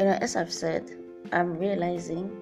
You know, as I've said, I'm realizing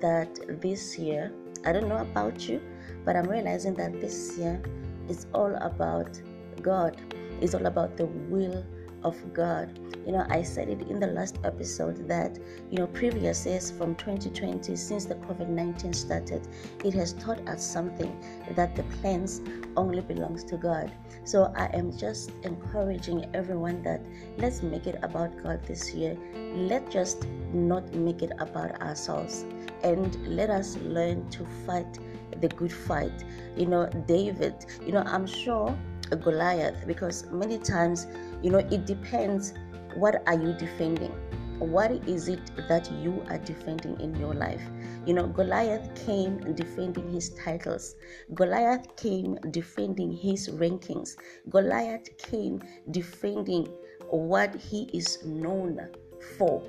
that this year, I don't know about you, but I'm realizing that this year is all about God. It's all about the will of God. You know, I said it in the last episode that, you know, previous years from 2020, since the COVID 19 started, it has taught us something that the plans only belongs to God. So I am just encouraging everyone that let's make it about God this year. Let's just not make it about ourselves. And let us learn to fight the good fight. You know, David, you know, I'm sure Goliath because many times, you know, it depends what are you defending? What is it that you are defending in your life? You know, Goliath came defending his titles. Goliath came defending his rankings. Goliath came defending what he is known for.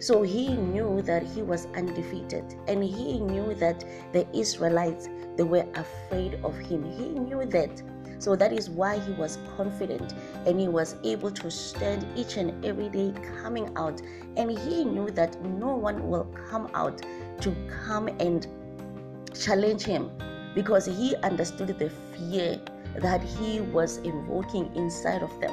So he knew that he was undefeated and he knew that the Israelites they were afraid of him. He knew that so that is why he was confident and he was able to stand each and every day coming out. And he knew that no one will come out to come and challenge him because he understood the fear that he was invoking inside of them.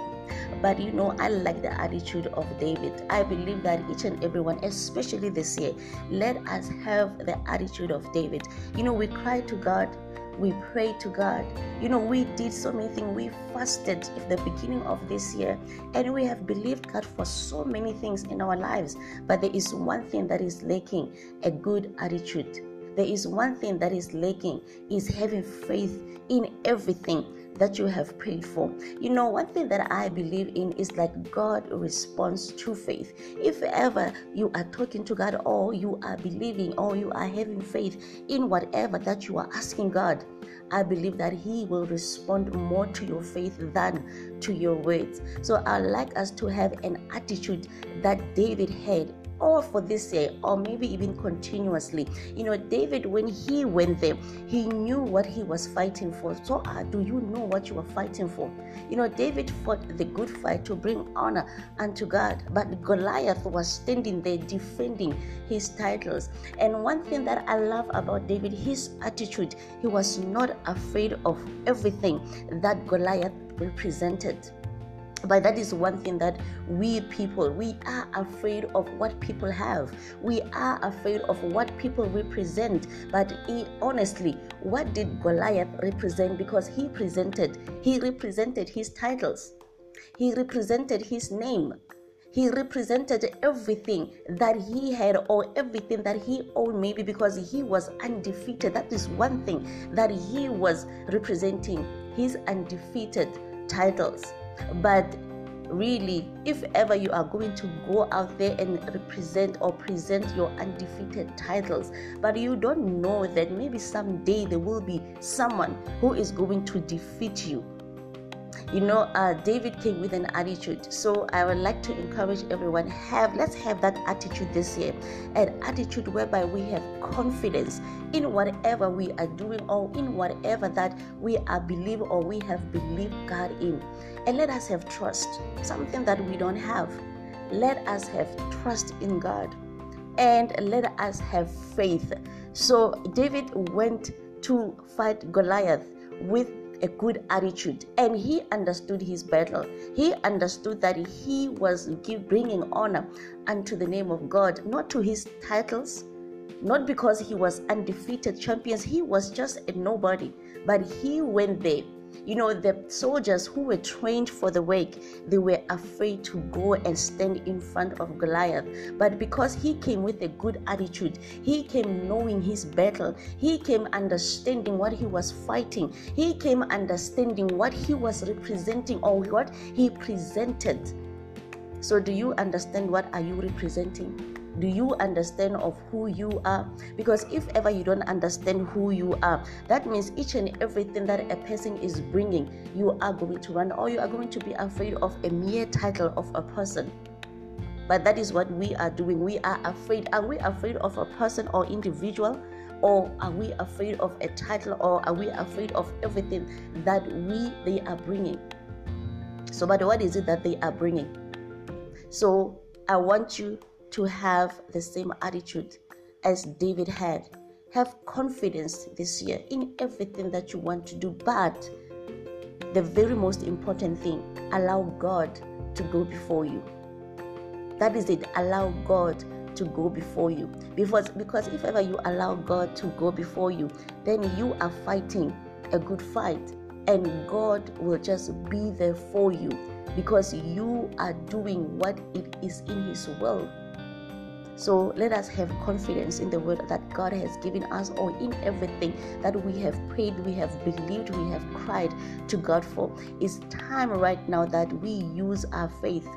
But you know, I like the attitude of David. I believe that each and everyone, especially this year, let us have the attitude of David. You know, we cry to God we prayed to God. You know, we did so many things. We fasted at the beginning of this year and we have believed God for so many things in our lives. But there is one thing that is lacking a good attitude. There is one thing that is lacking is having faith in everything that you have prayed for. You know, one thing that I believe in is like God responds to faith. If ever you are talking to God or you are believing or you are having faith in whatever that you are asking God, I believe that He will respond more to your faith than to your words. So I'd like us to have an attitude that David had or for this year or maybe even continuously. You know david when he went there he knew what he was fighting for. So uh, do you know what you are fighting for? You know david fought the good fight to bring honor unto god but goliath was standing there defending his titles. And one thing that i love about david his attitude he was not afraid of everything that goliath represented but that is one thing that we people we are afraid of what people have. We are afraid of what people represent. But he, honestly what did goliath represent? Because he presented he represented his titles. He represented his name. He represented everything that he had or everything that he owned maybe because he was undefeated. That is one thing that he was representing his undefeated titles but really, if ever you are going to go out there and represent or present your undefeated titles, but you don't know that maybe someday there will be someone who is going to defeat you you know uh, david came with an attitude. So i would like to encourage everyone have let's have that attitude this year. An attitude whereby we have confidence in whatever we are doing or in whatever that we are believe or we have believed god in. And let us have trust something that we don't have. Let us have trust in god and let us have faith. So david went to fight goliath with a good attitude and he understood his battle. He understood that he was bringing honor unto the name of god not to his titles not because he was undefeated champions. He was just a nobody but he went there you know, the soldiers who were trained for the work, they were afraid to go and stand in front of Goliath. But because he came with a good attitude, he came knowing his battle, he came understanding what he was fighting, he came understanding what he was representing or what he presented. So, do you understand what are you representing? Do you understand of who you are? Because if ever you don't understand who you are that means each and everything that a person is bringing you are going to run or you are going to be afraid of a mere title of a person. But that is what we are doing. We are afraid. Are we afraid of a person or individual? Or are we afraid of a title? Or are we afraid of everything that we they are bringing? So but what is it that they are bringing? So I want you to have the same attitude as David had. Have confidence this year in everything that you want to do, but the very most important thing, allow God to go before you. That is it. Allow God to go before you. Because, because if ever you allow God to go before you, then you are fighting a good fight and God will just be there for you because you are doing what it is in His will. So let us have confidence in the word that God has given us, or in everything that we have prayed, we have believed, we have cried to God for. It's time right now that we use our faith.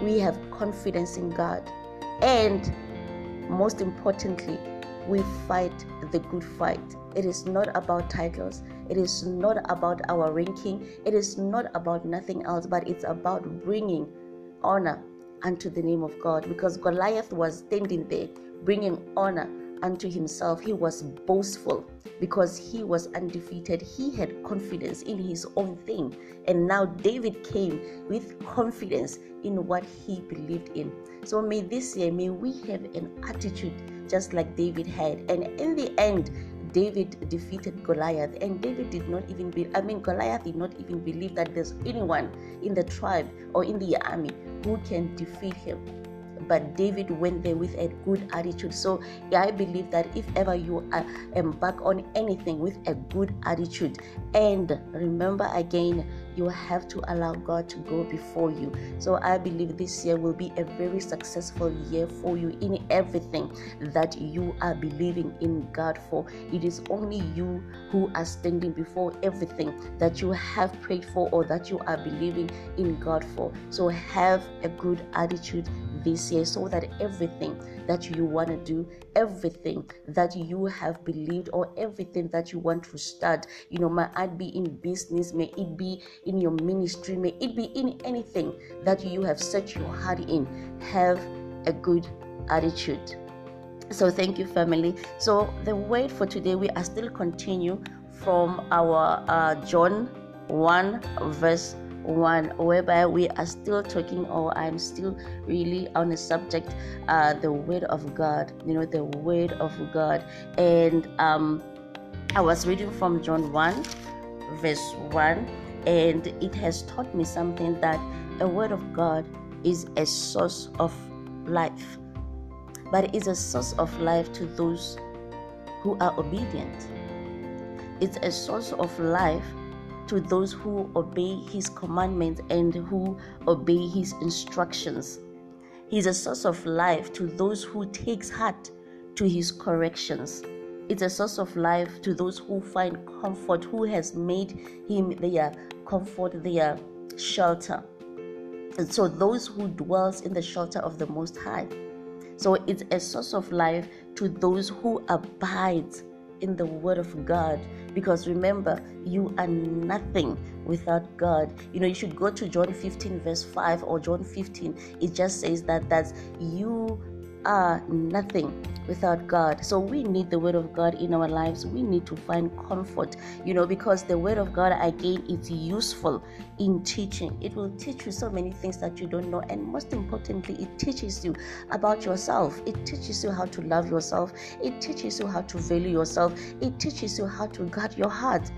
We have confidence in God. And most importantly, we fight the good fight. It is not about titles. It is not about our ranking. It is not about nothing else, but it's about bringing honor unto the name of God. Because Goliath was standing there bringing honor unto himself. He was boastful because he was undefeated. He had confidence in his own thing. And now David came with confidence in what he believed in. So may this year, may we have an attitude just like David had. And in the end, David defeated Goliath, and David did not even be, I mean, Goliath did not even believe that there's anyone in the tribe or in the army who can defeat him but David went there with a good attitude. So I believe that if ever you embark on anything with a good attitude, and remember again, you have to allow God to go before you. So I believe this year will be a very successful year for you in everything that you are believing in God for. It is only you who are standing before everything that you have prayed for or that you are believing in God for. So have a good attitude this year so that everything that you want to do, everything that you have believed, or everything that you want to start, you know, may it be in business, may it be in your ministry, may it be in anything that you have set your heart in, have a good attitude. So, thank you, family. So, the word for today, we are still continue from our uh, John 1 verse one whereby we are still talking or i'm still really on the subject uh the word of god you know the word of god. And um i was reading from john 1 verse 1 and it has taught me something that a word of god is a source of life but it's a source of life to those who are obedient. It's a source of life to those who obey his commandments and who obey his instructions. He is a source of life to those who takes heart to his corrections. It's a source of life to those who find comfort, who has made him their comfort, their shelter. And so those who dwells in the shelter of the Most High. So it's a source of life to those who abide in the Word of God. Because remember, you are nothing without God. You know, you should go to John 15, verse 5 or John 15. It just says that that you are nothing without God. So we need the word of God in our lives. We need to find comfort, you know, because the word of God again is useful in teaching. It will teach you so many things that you don't know and most importantly, it teaches you about yourself. It teaches you how to love yourself. It teaches you how to value yourself. It teaches you how to guard your heart.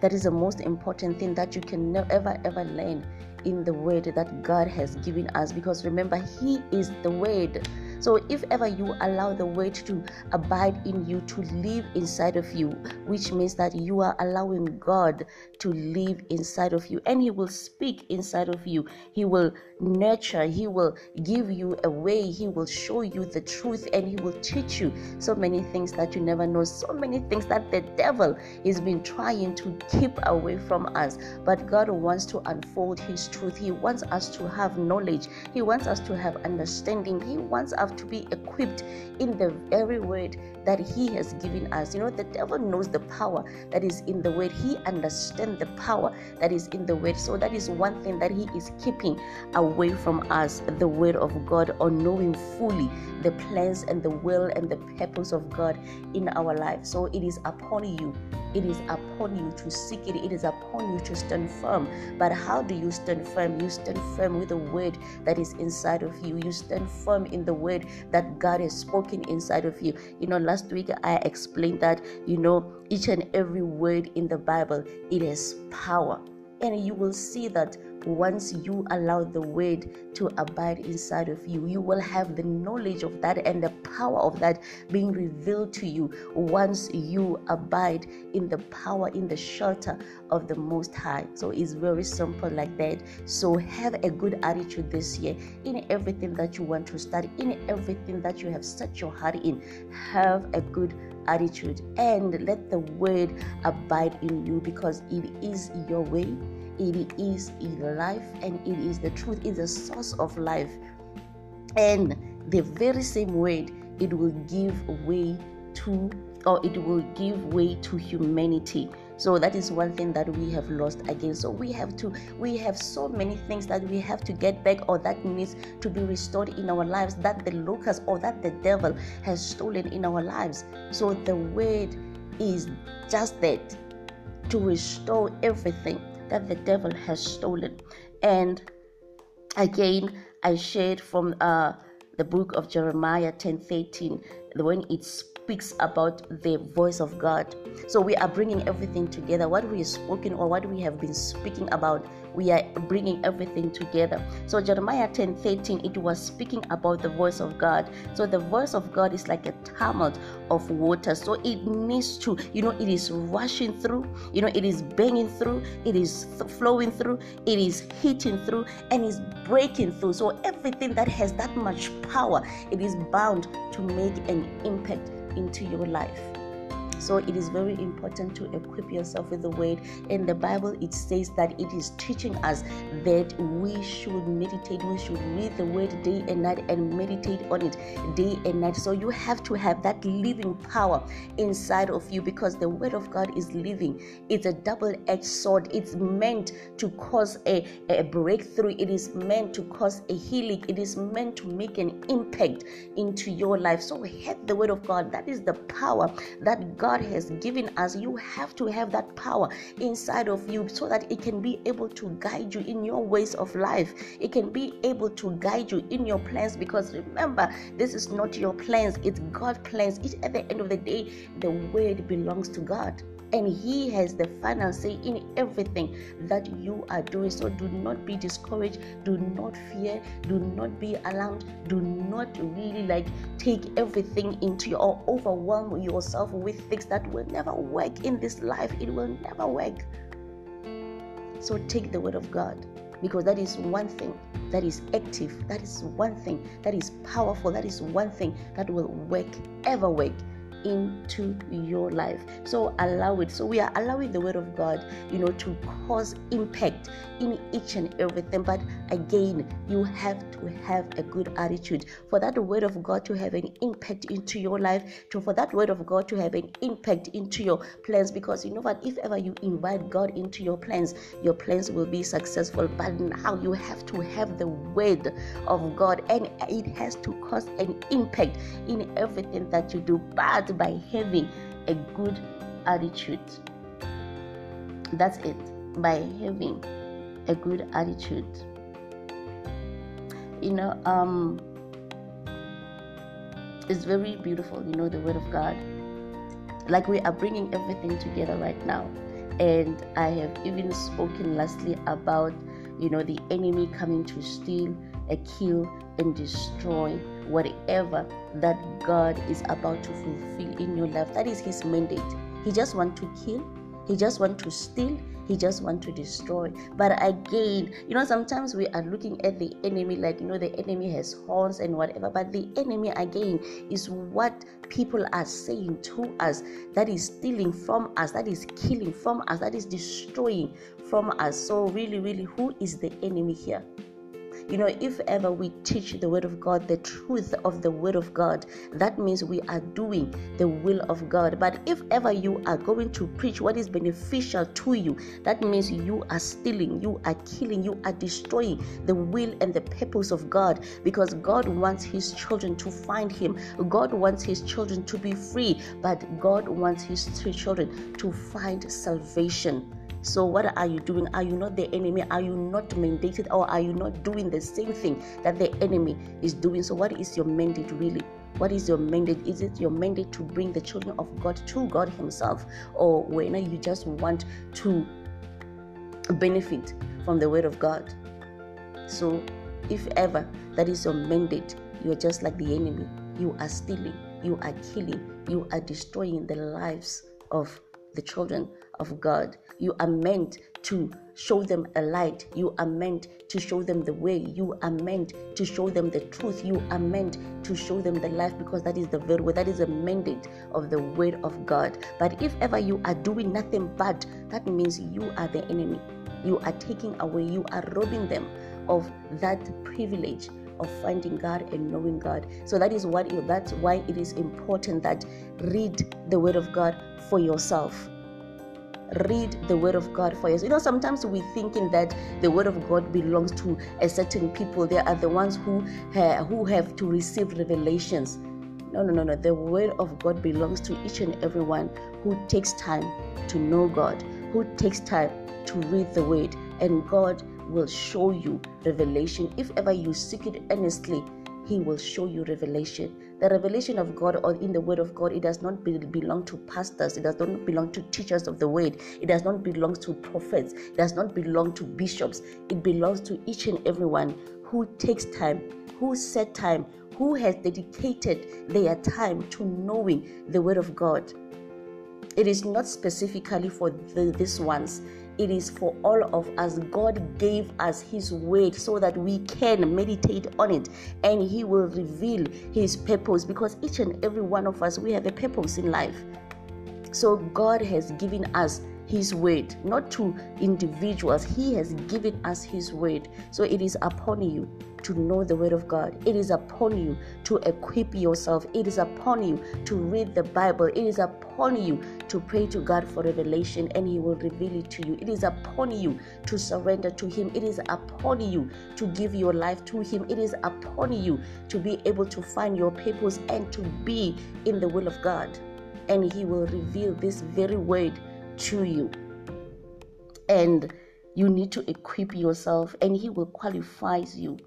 That is the most important thing that you can never ever learn in the word that God has given us because remember he is the word so, if ever you allow the word to abide in you, to live inside of you, which means that you are allowing God to live inside of you, and He will speak inside of you, He will nurture, He will give you a way, He will show you the truth, and He will teach you so many things that you never know, so many things that the devil has been trying to keep away from us. But God wants to unfold His truth, He wants us to have knowledge, He wants us to have understanding, He wants us to be equipped in the very word that he has given us. You know, the devil knows the power that is in the word. He understands the power that is in the word. So that is one thing that he is keeping away from us, the word of God, or knowing fully the plans and the will and the purpose of God in our life. So it is upon you. It is upon you to seek it. It is upon you to stand firm. But how do you stand firm? You stand firm with the word that is inside of you. You stand firm in the word that God has spoken inside of you. You know, last week I explained that, you know, each and every word in the Bible, it has power. And you will see that once you allow the word to abide inside of you, you will have the knowledge of that and the power of that being revealed to you once you abide in the power, in the shelter of the Most High. So it's very simple like that. So have a good attitude this year in everything that you want to study, in everything that you have set your heart in. Have a good attitude and let the word abide in you because it is your way it is life and it is the truth, it's the source of life. And the very same word, it will give way to, or it will give way to humanity. So that is one thing that we have lost again. So we have to, we have so many things that we have to get back or that needs to be restored in our lives that the locust or that the devil has stolen in our lives. So the word is just that to restore everything that the devil has stolen. And again, I shared from uh, the book of Jeremiah 10 13 when it speaks about the voice of God. So we are bringing everything together. What we have spoken or what we have been speaking about we are bringing everything together. So Jeremiah 10 13, it was speaking about the voice of God. So the voice of God is like a tumult of water. So it needs to, you know, it is rushing through, you know, it is banging through, it is th- flowing through, it is hitting through, and is breaking through. So everything that has that much power, it is bound to make an impact into your life. So it is very important to equip yourself with the word. In the Bible, it says that it is teaching us that we should meditate, we should read the word day and night and meditate on it day and night. So you have to have that living power inside of you because the word of God is living. It's a double edged sword. It's meant to cause a, a breakthrough, it is meant to cause a healing, it is meant to make an impact into your life. So have the word of God. That is the power that God God has given us, you have to have that power inside of you so that it can be able to guide you in your ways of life. It can be able to guide you in your plans because remember, this is not your plans, it's God's plans. Each at the end of the day, the word belongs to God and he has the final say in everything that you are doing so do not be discouraged do not fear do not be alarmed do not really like take everything into your or overwhelm yourself with things that will never work in this life. It will never work. So take the word of god because that is one thing that is active that is one thing that is powerful that is one thing that will work ever work into your life. So allow it. So we are allowing the word of God, you know, to cause impact in each and everything. But again, you have to have a good attitude for that word of God to have an impact into your life, to for that word of God to have an impact into your plans. Because you know what, if ever you invite God into your plans, your plans will be successful. But now you have to have the word of God, and it has to cause an impact in everything that you do. But by having a good attitude. That's it. By having a good attitude. You know, um, it's very beautiful, you know, the Word of God. Like we are bringing everything together right now. And I have even spoken lastly about, you know, the enemy coming to steal, a kill, and destroy whatever that God is about to fulfill in your life. That is His mandate. He just wants to kill, He just wants to steal, He just wants to destroy. But again, you know, sometimes we are looking at the enemy like, you know, the enemy has horns and whatever. But the enemy, again, is what people are saying to us that is stealing from us, that is killing from us, that is destroying from us. So, really, really, who is the enemy here? You know, if ever we teach the word of God, the truth of the word of God, that means we are doing the will of God. But if ever you are going to preach what is beneficial to you, that means you are stealing, you are killing, you are destroying the will and the purpose of God because God wants his children to find him. God wants his children to be free, but God wants his children to find salvation. So, what are you doing? Are you not the enemy? Are you not mandated or are you not doing the same thing that the enemy is doing? So, what is your mandate really? What is your mandate? Is it your mandate to bring the children of God to God Himself, or when you just want to benefit from the Word of God? So, if ever that is your mandate, you are just like the enemy. You are stealing, you are killing, you are destroying the lives of the children of God. You are meant to show them a light. You are meant to show them the way. You are meant to show them the truth. You are meant to show them the life because that is the very way. That is the mandate of the word of God. But if ever you are doing nothing bad, that means you are the enemy. You are taking away, you are robbing them of that privilege of finding God and knowing God. So that is what that's why it is important that read the word of God for yourself read the word of God for us. You know, sometimes we're thinking that the word of God belongs to a certain people. They are the ones who ha- who have to receive revelations. No, no, no, no. The word of God belongs to each and everyone who takes time to know God, who takes time to read the word, and God will show you revelation if ever you seek it earnestly he will show you revelation. The revelation of God or in the Word of God, it does not be, belong to pastors, it does not belong to teachers of the Word, it does not belong to prophets, it does not belong to bishops. It belongs to each and everyone who takes time, who set time, who has dedicated their time to knowing the Word of God. It is not specifically for the, these ones it is for all of us. God gave us His word so that we can meditate on it and He will reveal His purpose because each and every one of us, we have a purpose in life. So God has given us his word, not to individuals. He has given us His word. So it is upon you to know the word of God. It is upon you to equip yourself. It is upon you to read the Bible. It is upon you to pray to God for revelation and He will reveal it to you. It is upon you to surrender to Him. It is upon you to give your life to Him. It is upon you to be able to find your purpose and to be in the will of God. And He will reveal this very word to you. And you need to equip yourself, and He will qualify you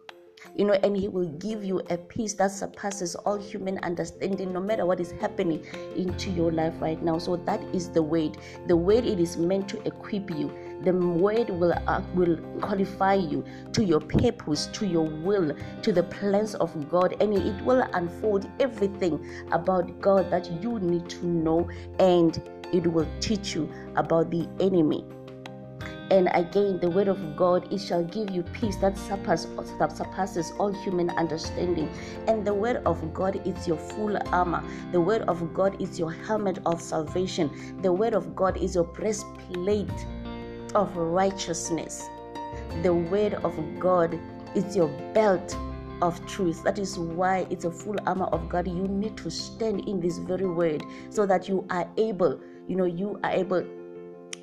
you know, and He will give you a peace that surpasses all human understanding, no matter what is happening into your life right now. So that is the word. The word it is meant to equip you. The word will uh, will qualify you to your purpose, to your will, to the plans of God, and it will unfold everything about God that you need to know, and it will teach you about the enemy and again, the word of God, it shall give you peace that surpasses, that surpasses all human understanding. And the word of God is your full armor. The word of God is your helmet of salvation. The word of God is your breastplate of righteousness. The word of God is your belt of truth. That is why it's a full armor of God. You need to stand in this very word so that you are able, you know, you are able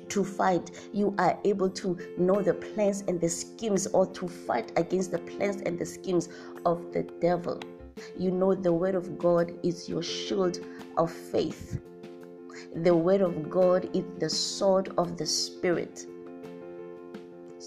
to fight, you are able to know the plans and the schemes, or to fight against the plans and the schemes of the devil. You know, the word of God is your shield of faith. The word of God is the sword of the spirit.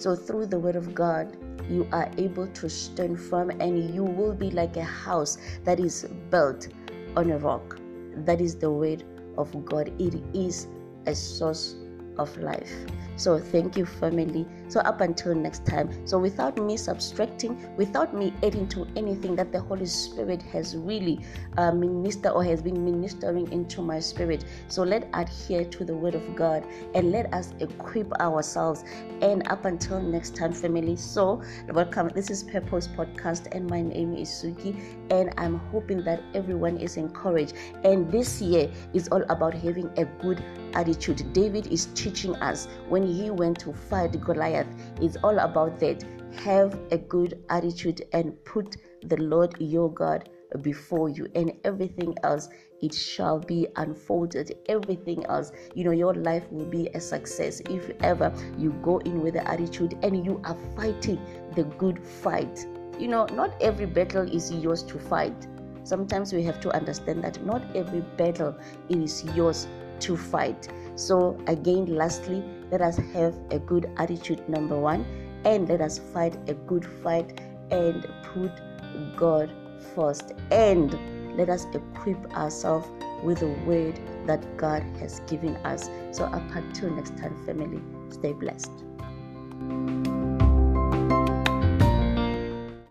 So, through the word of God, you are able to stand firm and you will be like a house that is built on a rock. That is the word of God. It is a source of life. So thank you, family. So up until next time. So without me subtracting, without me adding to anything that the Holy Spirit has really uh, ministered or has been ministering into my spirit. So let adhere to the Word of God and let us equip ourselves. And up until next time, family. So welcome. This is Purpose Podcast, and my name is Suki. And I'm hoping that everyone is encouraged. And this year is all about having a good attitude. David is teaching us when when he went to fight Goliath, it's all about that. Have a good attitude and put the Lord your God before you, and everything else it shall be unfolded. Everything else, you know, your life will be a success if ever you go in with the attitude and you are fighting the good fight. You know, not every battle is yours to fight. Sometimes we have to understand that not every battle is yours to fight. So, again, lastly, let us have a good attitude, number one, and let us fight a good fight and put God first. And let us equip ourselves with the word that God has given us. So, up until next time, family, stay blessed.